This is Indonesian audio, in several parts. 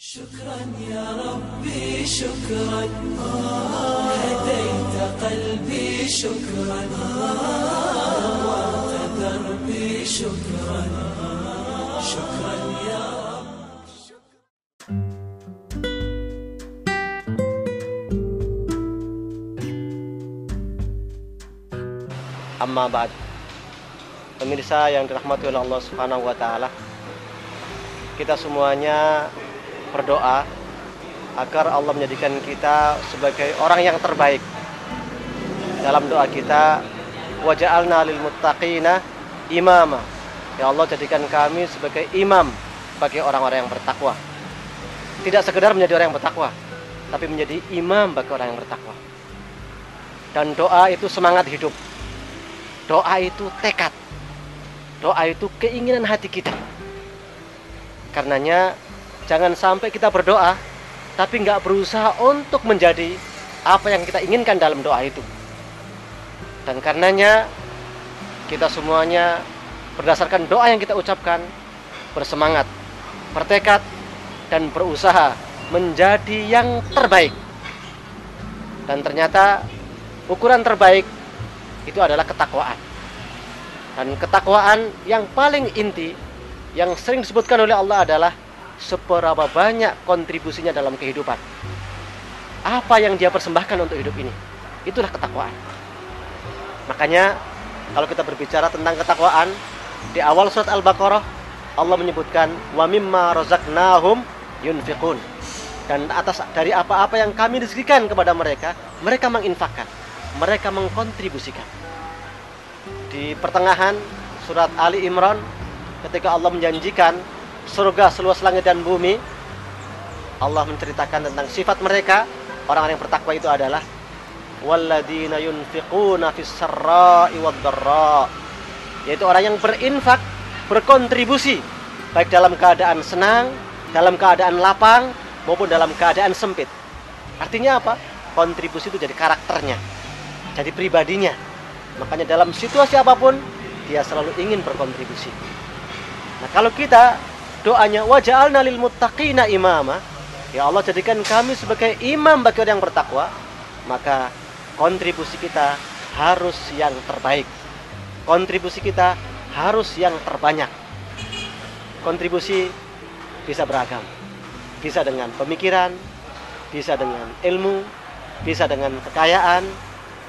شكرا يا ربي شكرا هديت قلبي شكرا نورت دربي شكرا شكرا يا رب Amma ba'd. Pemirsa yang dirahmati oleh Allah Subhanahu wa taala. Kita semuanya berdoa agar Allah menjadikan kita sebagai orang yang terbaik. Dalam doa kita, waja'alna lil muttaqina imama. Ya Allah jadikan kami sebagai imam bagi orang-orang yang bertakwa. Tidak sekedar menjadi orang yang bertakwa, tapi menjadi imam bagi orang yang bertakwa. Dan doa itu semangat hidup. Doa itu tekad. Doa itu keinginan hati kita. Karenanya jangan sampai kita berdoa tapi nggak berusaha untuk menjadi apa yang kita inginkan dalam doa itu. Dan karenanya kita semuanya berdasarkan doa yang kita ucapkan bersemangat, bertekad dan berusaha menjadi yang terbaik. Dan ternyata ukuran terbaik itu adalah ketakwaan. Dan ketakwaan yang paling inti yang sering disebutkan oleh Allah adalah seberapa banyak kontribusinya dalam kehidupan. Apa yang dia persembahkan untuk hidup ini? Itulah ketakwaan. Makanya kalau kita berbicara tentang ketakwaan di awal surat Al-Baqarah Allah menyebutkan wa mimma razaqnahum yunfiqun. Dan atas dari apa-apa yang kami rezekikan kepada mereka, mereka menginfakkan, mereka mengkontribusikan. Di pertengahan surat Ali Imran ketika Allah menjanjikan surga seluas langit dan bumi, Allah menceritakan tentang sifat mereka, orang-orang yang bertakwa itu adalah walladzina yunfiquna fis sarra'i. Yaitu orang yang berinfak, berkontribusi baik dalam keadaan senang, dalam keadaan lapang maupun dalam keadaan sempit. Artinya apa? Kontribusi itu jadi karakternya, jadi pribadinya. Makanya dalam situasi apa pun dia selalu ingin berkontribusi. Nah, kalau kita doanya waja'alna lil muttaqina imama, ya Allah jadikan kami sebagai imam bagi orang yang bertakwa, maka kontribusi kita harus yang terbaik. Kontribusi kita harus yang terbanyak. Kontribusi bisa beragam. Bisa dengan pemikiran, bisa dengan ilmu, bisa dengan kekayaan,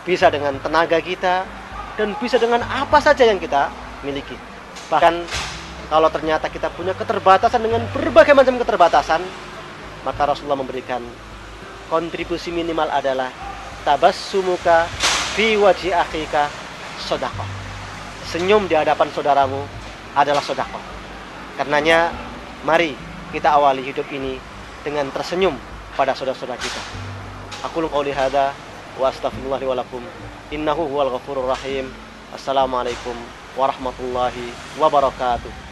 bisa dengan tenaga kita, dan bisa dengan apa saja yang kita miliki. Bahkan kalau ternyata kita punya keterbatasan dengan berbagai macam keterbatasan, maka Rasulullah memberikan kontribusi minimal adalah tabassumuka fi wajhi akhika sodakoh. Senyum di hadapan saudaramu adalah sodakoh. Karenanya, mari kita awali hidup ini dengan tersenyum pada saudara-saudara kita. Aku qouli hadza wa astaghfirullahi wa lakum. Innahu huwal ghafurur rahim. Assalamualaikum warahmatullahi wabarakatuh.